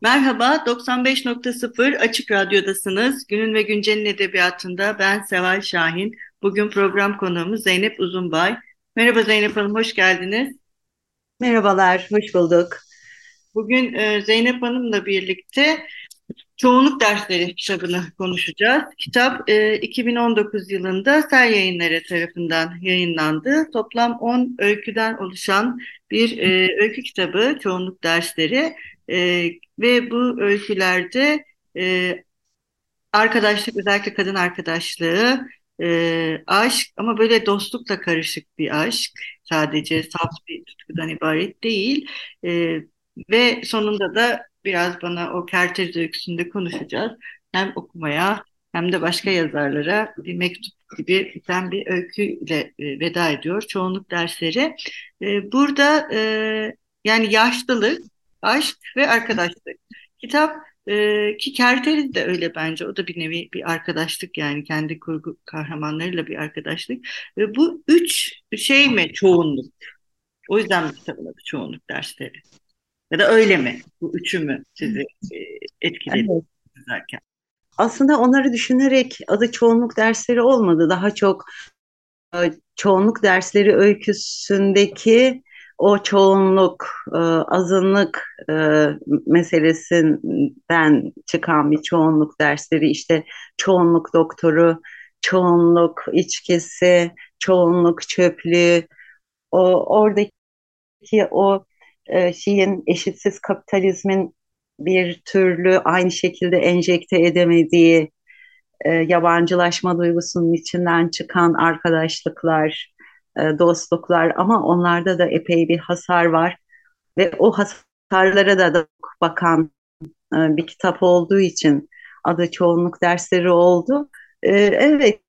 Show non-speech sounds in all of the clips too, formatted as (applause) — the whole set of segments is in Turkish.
Merhaba, 95.0 Açık Radyo'dasınız. Günün ve Güncel'in edebiyatında ben Seval Şahin. Bugün program konuğumuz Zeynep Uzunbay. Merhaba Zeynep Hanım, hoş geldiniz. Merhabalar, hoş bulduk. Bugün e, Zeynep Hanım'la birlikte Çoğunluk Dersleri kitabını konuşacağız. Kitap e, 2019 yılında Sel Yayınları tarafından yayınlandı. Toplam 10 öyküden oluşan bir e, öykü kitabı Çoğunluk Dersleri e, ve bu öykülerde e, arkadaşlık özellikle kadın arkadaşlığı, e, aşk ama böyle dostlukla karışık bir aşk. Sadece saf bir tutkudan ibaret değil. E, ve sonunda da biraz bana o kerteriz öyküsünde konuşacağız. Hem okumaya hem de başka yazarlara bir mektup gibi biten bir öyküyle e, veda ediyor. Çoğunluk dersleri. E, burada e, yani yaşlılık, aşk ve arkadaşlık. Kitap e, ki Kerteriz de öyle bence. O da bir nevi bir arkadaşlık yani kendi kurgu kahramanlarıyla bir arkadaşlık. Ve bu üç şey mi çoğunluk? O yüzden mi kitabın adı çoğunluk dersleri? Ya da öyle mi? Bu üçü mü sizi e, etkiledi evet. yazarken? Aslında onları düşünerek adı çoğunluk dersleri olmadı. Daha çok e, çoğunluk dersleri öyküsündeki o çoğunluk, e, azınlık meselesinden çıkan bir çoğunluk dersleri işte çoğunluk doktoru, çoğunluk içkisi, çoğunluk çöplüğü, o oradaki o e, şeyin eşitsiz kapitalizmin bir türlü aynı şekilde enjekte edemediği e, yabancılaşma duygusunun içinden çıkan arkadaşlıklar, e, dostluklar ama onlarda da epey bir hasar var ve o hasarlara da, bakan e, bir kitap olduğu için adı çoğunluk dersleri oldu. E, evet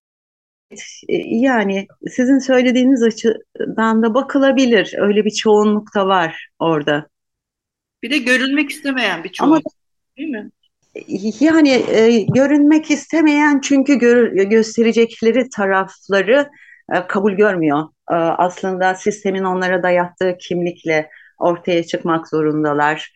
e, yani sizin söylediğiniz açıdan da bakılabilir. Öyle bir çoğunluk da var orada. Bir de görünmek istemeyen bir çoğunluk Ama, değil mi? Yani e, görünmek istemeyen çünkü gör, gösterecekleri tarafları kabul görmüyor. E, aslında sistemin onlara dayattığı kimlikle ortaya çıkmak zorundalar.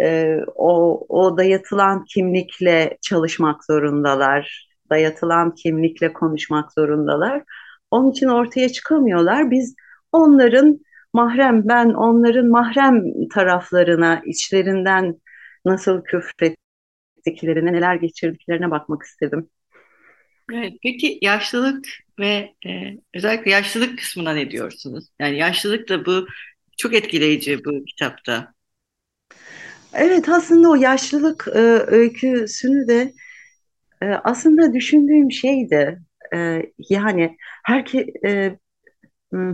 E, o, o dayatılan kimlikle çalışmak zorundalar dayatılan kimlikle konuşmak zorundalar. Onun için ortaya çıkamıyorlar. Biz onların mahrem, ben onların mahrem taraflarına, içlerinden nasıl küfrettiklerine, neler geçirdiklerine bakmak istedim. Evet, peki yaşlılık ve e, özellikle yaşlılık kısmına ne diyorsunuz? Yani yaşlılık da bu çok etkileyici bu kitapta. Evet aslında o yaşlılık e, öyküsünü de e, aslında düşündüğüm şey de e, yani herke, e,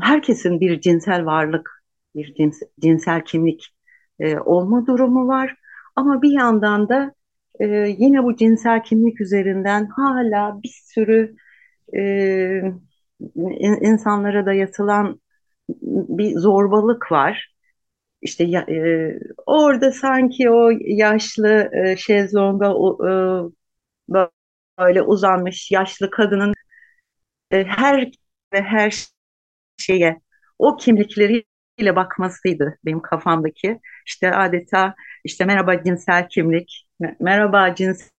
herkesin bir cinsel varlık, bir cins, cinsel kimlik e, olma durumu var. Ama bir yandan da e, yine bu cinsel kimlik üzerinden hala bir sürü e, insanlara dayatılan bir zorbalık var. İşte e, orada sanki o yaşlı e, şezlonga e, böyle uzanmış yaşlı kadının e, her ve her şeye o kimlikleriyle bakmasıydı benim kafamdaki. İşte adeta işte merhaba cinsel kimlik, merhaba cinsel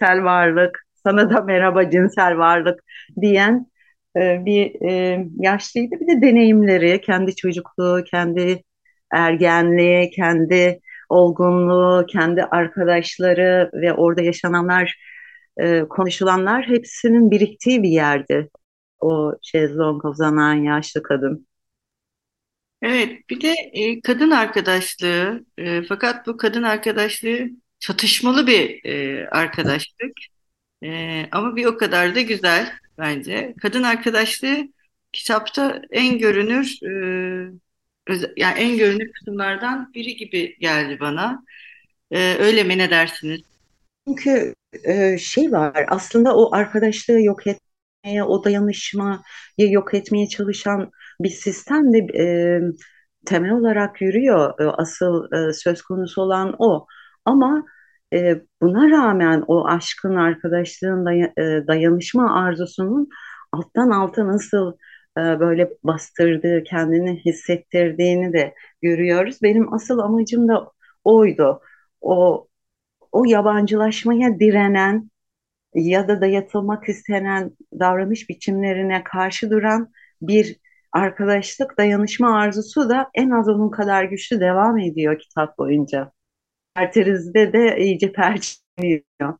varlık, sana da merhaba cinsel varlık diyen e, bir e, yaşlıydı. Bir de deneyimleri, kendi çocukluğu, kendi ergenliği, kendi olgunluğu, kendi arkadaşları ve orada yaşananlar e, konuşulanlar hepsinin biriktiği bir yerdi. O şezlong uzanan yaşlı kadın. Evet, bir de e, kadın arkadaşlığı. E, fakat bu kadın arkadaşlığı çatışmalı bir e, arkadaşlık. E, ama bir o kadar da güzel bence. Kadın arkadaşlığı kitapta en görünür e, yani en görünür kısımlardan biri gibi geldi bana. E, öyle mi ne dersiniz? Çünkü e, şey var aslında o arkadaşlığı yok etmeye, o dayanışmayı yok etmeye çalışan bir sistem de e, temel olarak yürüyor. E, asıl e, söz konusu olan o. Ama e, buna rağmen o aşkın, arkadaşlığın, day- e, dayanışma arzusunun alttan alta nasıl e, böyle bastırdığı, kendini hissettirdiğini de görüyoruz. Benim asıl amacım da oydu. O o yabancılaşmaya direnen ya da dayatılmak istenen davranış biçimlerine karşı duran bir arkadaşlık, dayanışma arzusu da en az onun kadar güçlü devam ediyor kitap boyunca. Erteriz'de de iyice perçinliyor.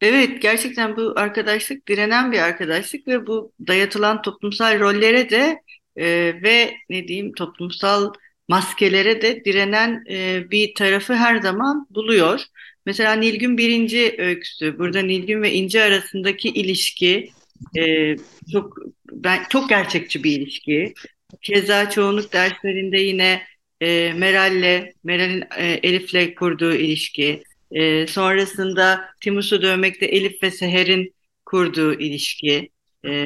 Evet, gerçekten bu arkadaşlık direnen bir arkadaşlık ve bu dayatılan toplumsal rollere de e, ve ne diyeyim toplumsal maskelere de direnen e, bir tarafı her zaman buluyor. Mesela Nilgün birinci öyküsü. Burada Nilgün ve İnci arasındaki ilişki e, çok ben çok gerçekçi bir ilişki. Keza çoğunluk derslerinde yine e, Meral'le, Meral'in e, Elif'le kurduğu ilişki. E, sonrasında Timus'u dövmekte Elif ve Seher'in kurduğu ilişki. E,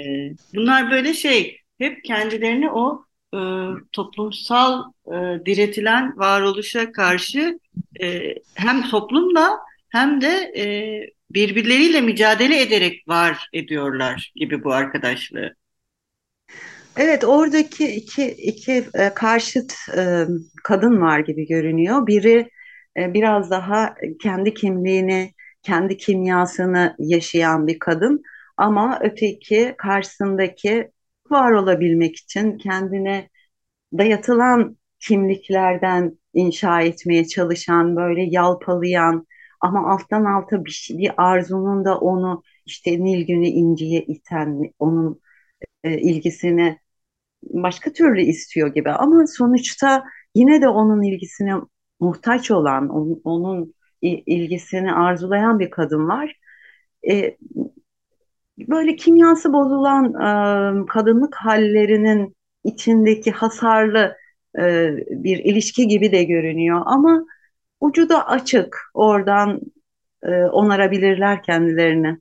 bunlar böyle şey, hep kendilerini o e, toplumsal e, diretilen varoluşa karşı e, hem toplumla hem de e, birbirleriyle mücadele ederek var ediyorlar gibi bu arkadaşlığı. Evet, oradaki iki, iki e, karşıt e, kadın var gibi görünüyor. Biri e, biraz daha kendi kimliğini, kendi kimyasını yaşayan bir kadın. Ama öteki karşısındaki var olabilmek için kendine dayatılan kimliklerden inşa etmeye çalışan, böyle yalpalayan ama alttan alta bir, şey, bir arzunun da onu işte Nilgün'ü İnci'ye iten, onun e, ilgisini başka türlü istiyor gibi. Ama sonuçta yine de onun ilgisine muhtaç olan, onun, ilgisini arzulayan bir kadın var. E, böyle kimyası bozulan e, kadınlık hallerinin içindeki hasarlı e, bir ilişki gibi de görünüyor. Ama ucu da açık. Oradan onarabilirler kendilerini.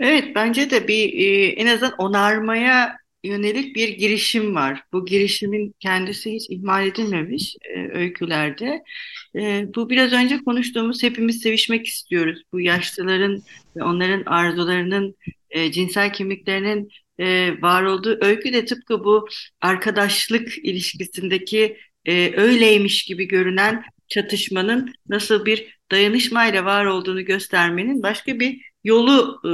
Evet, bence de bir e, en azından onarmaya yönelik bir girişim var. Bu girişimin kendisi hiç ihmal edilmemiş e, öykülerde. E, bu biraz önce konuştuğumuz hepimiz sevişmek istiyoruz. Bu yaşlıların ve onların arzularının, e, cinsel kimliklerinin e, var olduğu öykü de tıpkı bu arkadaşlık ilişkisindeki e, öyleymiş gibi görünen çatışmanın nasıl bir dayanışmayla var olduğunu göstermenin başka bir yolu e,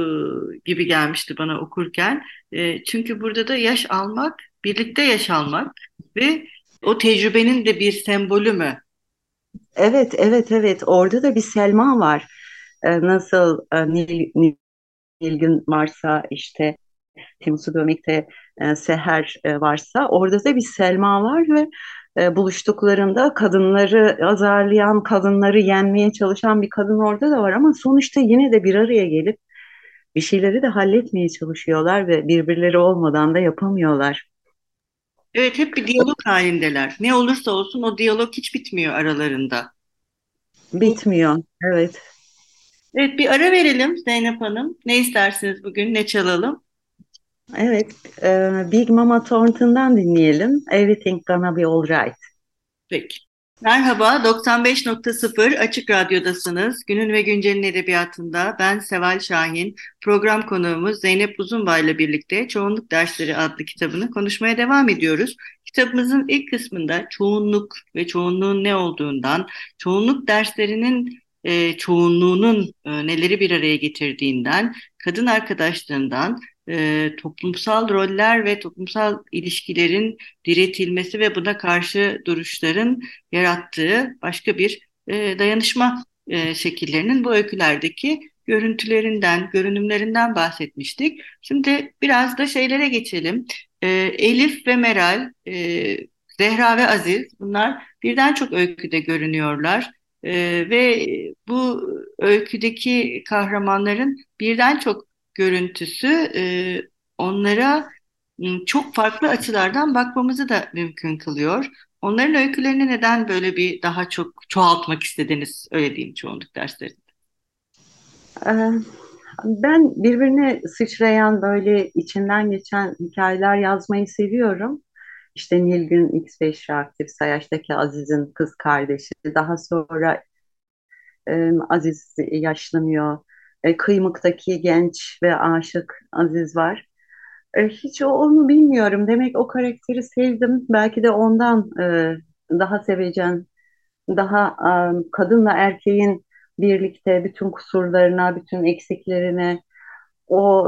gibi gelmişti bana okurken. E, çünkü burada da yaş almak, birlikte yaş almak ve o tecrübenin de bir sembolü mü? Evet, evet, evet. Orada da bir Selma var. E, nasıl e, Nil, Nilgün varsa işte Timsu Dömek'te e, Seher e, varsa orada da bir Selma var ve e, buluştuklarında kadınları azarlayan, kadınları yenmeye çalışan bir kadın orada da var ama sonuçta yine de bir araya gelip bir şeyleri de halletmeye çalışıyorlar ve birbirleri olmadan da yapamıyorlar. Evet, hep bir diyalog halindeler. Ne olursa olsun o diyalog hiç bitmiyor aralarında. Bitmiyor, evet. Evet, bir ara verelim Zeynep Hanım. Ne istersiniz bugün, ne çalalım? Evet, e, Big Mama Thornton'dan dinleyelim. Everything Gonna Be Alright. Peki. Merhaba, 95.0 Açık Radyo'dasınız. Günün ve Güncel'in edebiyatında ben Seval Şahin, program konuğumuz Zeynep Uzunbay ile birlikte Çoğunluk Dersleri adlı kitabını konuşmaya devam ediyoruz. Kitabımızın ilk kısmında çoğunluk ve çoğunluğun ne olduğundan, çoğunluk derslerinin e, çoğunluğunun e, neleri bir araya getirdiğinden, kadın arkadaşlığından, e, toplumsal roller ve toplumsal ilişkilerin diretilmesi ve buna karşı duruşların yarattığı başka bir e, dayanışma e, şekillerinin bu öykülerdeki görüntülerinden, görünümlerinden bahsetmiştik. Şimdi biraz da şeylere geçelim. E, Elif ve Meral, e, Zehra ve Aziz bunlar birden çok öyküde görünüyorlar. Ee, ve bu öyküdeki kahramanların birden çok görüntüsü e, onlara çok farklı açılardan bakmamızı da mümkün kılıyor. Onların öykülerini neden böyle bir daha çok çoğaltmak istediniz, öyle diyeyim çoğunluk derslerinde? Ben birbirine sıçrayan böyle içinden geçen hikayeler yazmayı seviyorum. İşte Nilgün X5 reaktif Sayaç'taki Aziz'in kız kardeşi. Daha sonra Aziz yaşlanıyor. E, Kıymık'taki genç ve aşık Aziz var. E, hiç onu bilmiyorum. Demek o karakteri sevdim. Belki de ondan e, daha sevecen, daha e, kadınla erkeğin birlikte bütün kusurlarına, bütün eksiklerine, o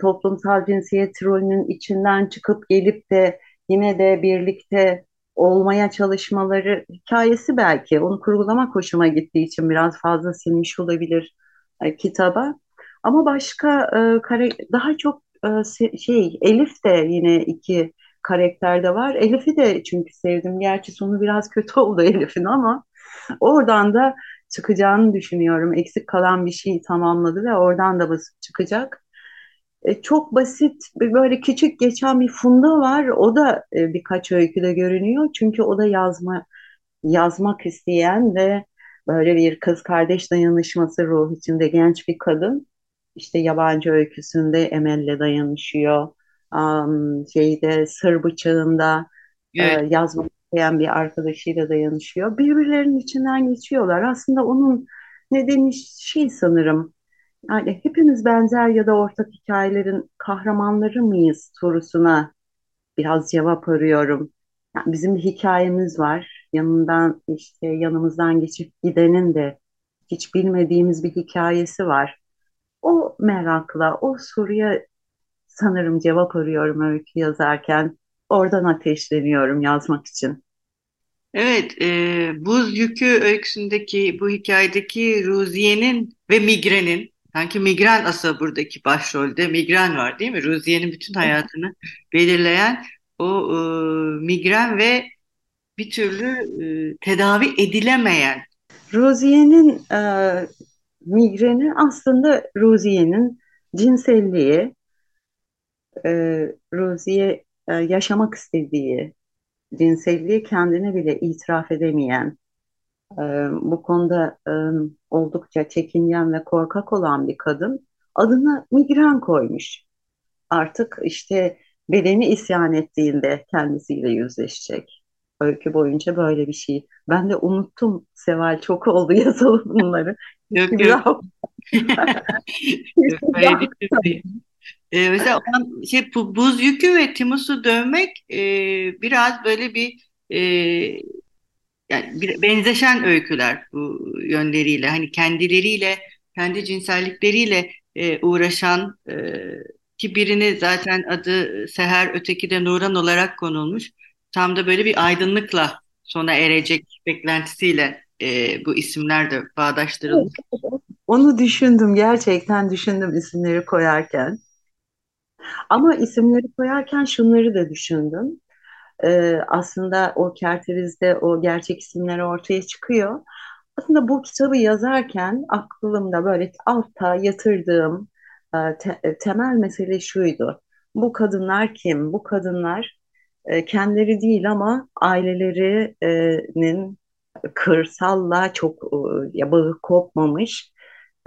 toplumsal cinsiyet rolünün içinden çıkıp gelip de yine de birlikte olmaya çalışmaları hikayesi belki. Onu kurgulamak hoşuma gittiği için biraz fazla silmiş olabilir e, kitaba. Ama başka e, kare, daha çok e, şey Elif de yine iki karakterde var. Elif'i de çünkü sevdim. Gerçi sonu biraz kötü (laughs) oldu Elif'in ama oradan da çıkacağını düşünüyorum. Eksik kalan bir şeyi tamamladı ve oradan da basıp çıkacak. E, çok basit böyle küçük geçen bir Funda var. O da e, birkaç öyküde görünüyor. Çünkü o da yazma yazmak isteyen ve böyle bir kız kardeş dayanışması ruh içinde genç bir kadın. İşte yabancı öyküsünde Emel'le dayanışıyor. Um, şeyde Sır Bıçağı'nda e, evet. e, yazmak isteyen bir arkadaşıyla dayanışıyor. Birbirlerinin içinden geçiyorlar. Aslında onun nedeni şey sanırım yani hepimiz benzer ya da ortak hikayelerin kahramanları mıyız sorusuna biraz cevap arıyorum. Yani bizim bir hikayemiz var. Yanından işte yanımızdan geçip gidenin de hiç bilmediğimiz bir hikayesi var. O merakla, o soruya sanırım cevap arıyorum öykü yazarken. Oradan ateşleniyorum yazmak için. Evet, e, Buz Yükü öyküsündeki bu hikayedeki Ruziye'nin ve migrenin Sanki migren asıl buradaki başrolde migren var değil mi? Ruziye'nin bütün hayatını belirleyen o e, migren ve bir türlü e, tedavi edilemeyen. Ruziye'nin e, migreni aslında Ruziye'nin cinselliği, e, Ruziye e, yaşamak istediği cinselliği kendine bile itiraf edemeyen, e, bu konuda e, oldukça çekingen ve korkak olan bir kadın adını migren koymuş. Artık işte bedeni isyan ettiğinde kendisiyle yüzleşecek. Öykü boyunca böyle bir şey. Ben de unuttum Seval çok oldu (laughs) yazalım bunları. yok (laughs) yok. ee, mesela olan şey, bu buz yükü ve Timus'u dövmek e, biraz böyle bir e, yani bir, benzeşen öyküler bu yönleriyle hani kendileriyle kendi cinsellikleriyle e, uğraşan e, ki birini zaten adı Seher öteki de Nuran olarak konulmuş tam da böyle bir aydınlıkla sona erecek beklentisiyle e, bu isimler de bağdaştırılmış. Onu düşündüm gerçekten düşündüm isimleri koyarken. Ama isimleri koyarken şunları da düşündüm e, aslında o kerterizde o gerçek isimler ortaya çıkıyor. Aslında bu kitabı yazarken aklımda böyle altta yatırdığım e, te, e, temel mesele şuydu. Bu kadınlar kim? Bu kadınlar e, kendileri değil ama ailelerinin kırsalla çok e, bağı kopmamış.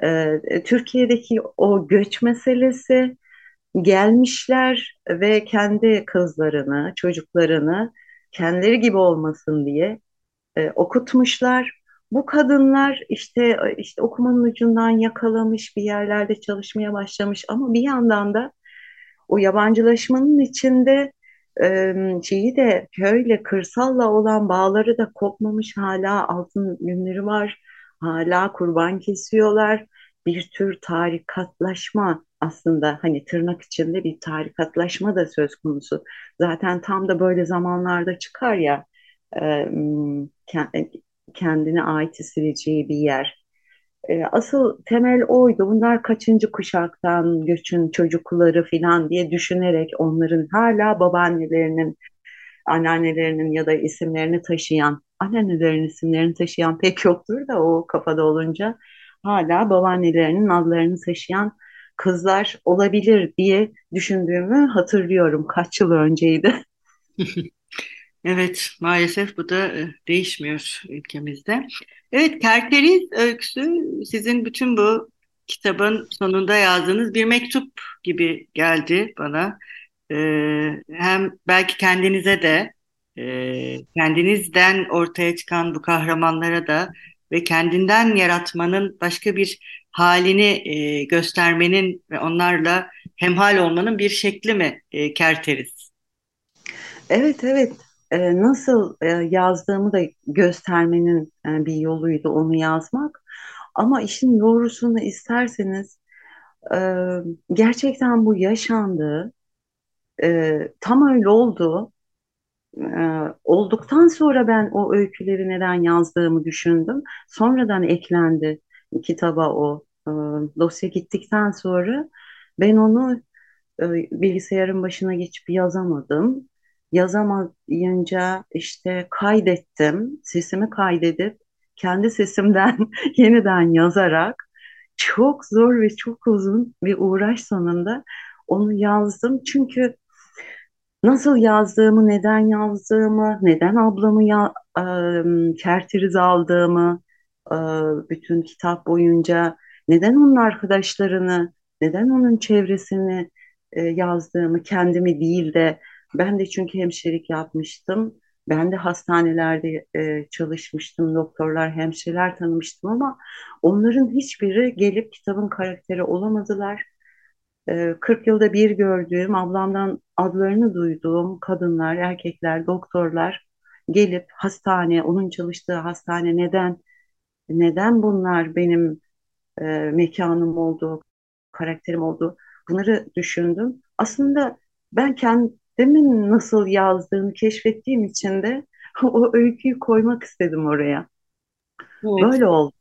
E, Türkiye'deki o göç meselesi, gelmişler ve kendi kızlarını, çocuklarını kendileri gibi olmasın diye e, okutmuşlar. Bu kadınlar işte işte okumanın ucundan yakalamış bir yerlerde çalışmaya başlamış ama bir yandan da o yabancılaşmanın içinde e, şeyi de köyle kırsalla olan bağları da kopmamış hala altın günleri var. Hala kurban kesiyorlar. Bir tür tarikatlaşma aslında hani tırnak içinde bir tarikatlaşma da söz konusu. Zaten tam da böyle zamanlarda çıkar ya kendine ait hissedeceği bir yer. E, asıl temel oydu. Bunlar kaçıncı kuşaktan göçün çocukları falan diye düşünerek onların hala babaannelerinin, anneannelerinin ya da isimlerini taşıyan, anneannelerinin isimlerini taşıyan pek yoktur da o kafada olunca hala babaannelerinin adlarını taşıyan kızlar olabilir diye düşündüğümü hatırlıyorum. Kaç yıl önceydi. (laughs) Evet, maalesef bu da e, değişmiyor ülkemizde. Evet, Kerteriz öyküsü sizin bütün bu kitabın sonunda yazdığınız bir mektup gibi geldi bana. Ee, hem belki kendinize de, e, kendinizden ortaya çıkan bu kahramanlara da ve kendinden yaratmanın başka bir halini e, göstermenin ve onlarla hemhal olmanın bir şekli mi e, Kerteriz? Evet evet Ee, nasıl e, yazdığımı da göstermenin e, bir yoluydu onu yazmak. Ama işin doğrusunu isterseniz e, gerçekten bu yaşandı. E, tam öyle oldu. E, olduktan sonra ben o öyküleri neden yazdığımı düşündüm. Sonradan eklendi kitaba o e, dosya gittikten sonra ben onu e, bilgisayarın başına geçip yazamadım. Yazamayınca işte kaydettim. Sesimi kaydedip kendi sesimden (laughs) yeniden yazarak çok zor ve çok uzun bir uğraş sonunda onu yazdım. Çünkü nasıl yazdığımı, neden yazdığımı, neden ablamı ya, e, kerteriz aldığımı, e, bütün kitap boyunca neden onun arkadaşlarını, neden onun çevresini e, yazdığımı, kendimi değil de ben de çünkü hemşirelik yapmıştım. Ben de hastanelerde e, çalışmıştım, doktorlar, hemşireler tanımıştım ama onların hiçbiri gelip kitabın karakteri olamadılar. E, 40 yılda bir gördüğüm, ablamdan adlarını duyduğum kadınlar, erkekler, doktorlar gelip hastane, onun çalıştığı hastane neden neden bunlar benim e, mekanım oldu, karakterim oldu bunları düşündüm. Aslında ben kendimin nasıl yazdığını keşfettiğim için de (laughs) o öyküyü koymak istedim oraya. Evet. Böyle oldu.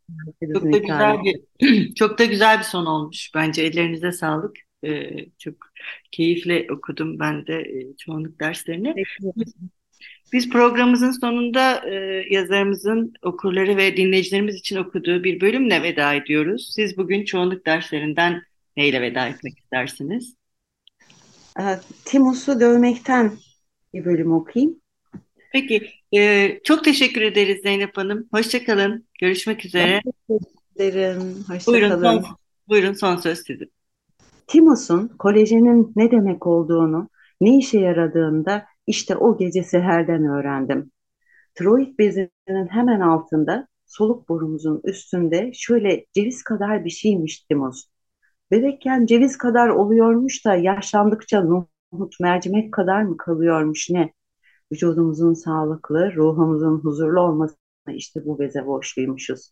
Çok da güzel bir (clears throat) çok da güzel bir son olmuş bence. Ellerinize sağlık. Ee, çok keyifle okudum ben de e, çoğunluk derslerini. Biz programımızın sonunda e, yazarımızın okurları ve dinleyicilerimiz için okuduğu bir bölümle veda ediyoruz. Siz bugün çoğunluk derslerinden neyle veda etmek istersiniz? E, Timus'u dövmekten bir bölüm okuyayım. Peki, e, çok teşekkür ederiz Zeynep Hanım. Hoşçakalın. Görüşmek üzere. Teşekkür ederim. Hoşça Buyurun, son, buyurun son söz sizin. Timos'un kolajenin ne demek olduğunu, ne işe yaradığında işte o gece seherden öğrendim. Tiroid bezinin hemen altında, soluk borumuzun üstünde şöyle ceviz kadar bir şeymiş Timos. Bebekken ceviz kadar oluyormuş da yaşlandıkça nohut mercimek kadar mı kalıyormuş ne? Vücudumuzun sağlıklı, ruhumuzun huzurlu olması işte bu beze borçluymuşuz.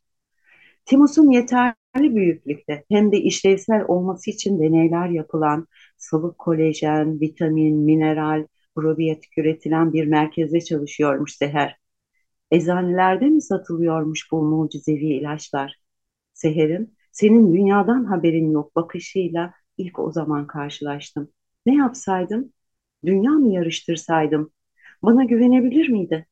Timos'un yeterli büyüklükte hem de işlevsel olması için deneyler yapılan sıvı kolajen, vitamin, mineral, probiyotik üretilen bir merkezde çalışıyormuş Seher. Eczanelerde mi satılıyormuş bu mucizevi ilaçlar? Seher'in senin dünyadan haberin yok bakışıyla ilk o zaman karşılaştım. Ne yapsaydım? Dünya mı yarıştırsaydım? Bana güvenebilir miydi?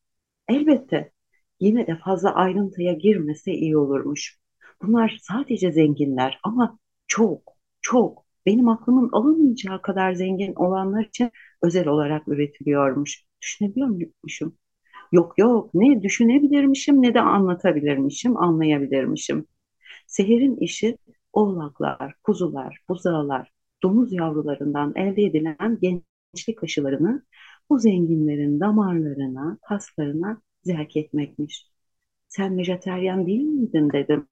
Elbette. Yine de fazla ayrıntıya girmese iyi olurmuş. Bunlar sadece zenginler ama çok, çok benim aklımın alamayacağı kadar zengin olanlar için özel olarak üretiliyormuş. Düşünebiliyor muymuşum? Yok yok ne düşünebilirmişim ne de anlatabilirmişim, anlayabilirmişim. Seher'in işi oğlaklar, kuzular, buzağılar, domuz yavrularından elde edilen gençlik aşılarını bu zenginlerin damarlarına, kaslarına zerk etmekmiş. Sen vejeteryan değil miydin dedim.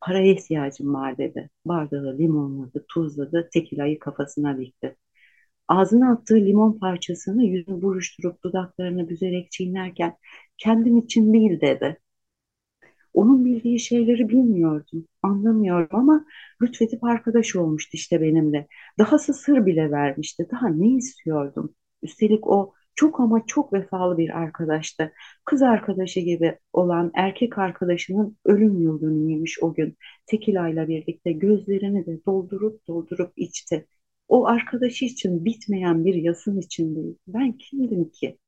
Paraya ihtiyacım var dedi. Bardağı limonladı, tuzladı, tekilayı kafasına dikti. Ağzına attığı limon parçasını yüzünü buruşturup dudaklarını büzerek çiğnerken kendim için değil dedi. Onun bildiği şeyleri bilmiyordum, anlamıyorum ama lütfedip arkadaş olmuştu işte benimle. Dahası sır bile vermişti. Daha ne istiyordum? Üstelik o çok ama çok vefalı bir arkadaştı. Kız arkadaşı gibi olan erkek arkadaşının ölüm yıl dönümüymüş o gün. Tekila ile birlikte gözlerini de doldurup doldurup içti. O arkadaşı için bitmeyen bir yasın içindeydi. Ben kimdim ki?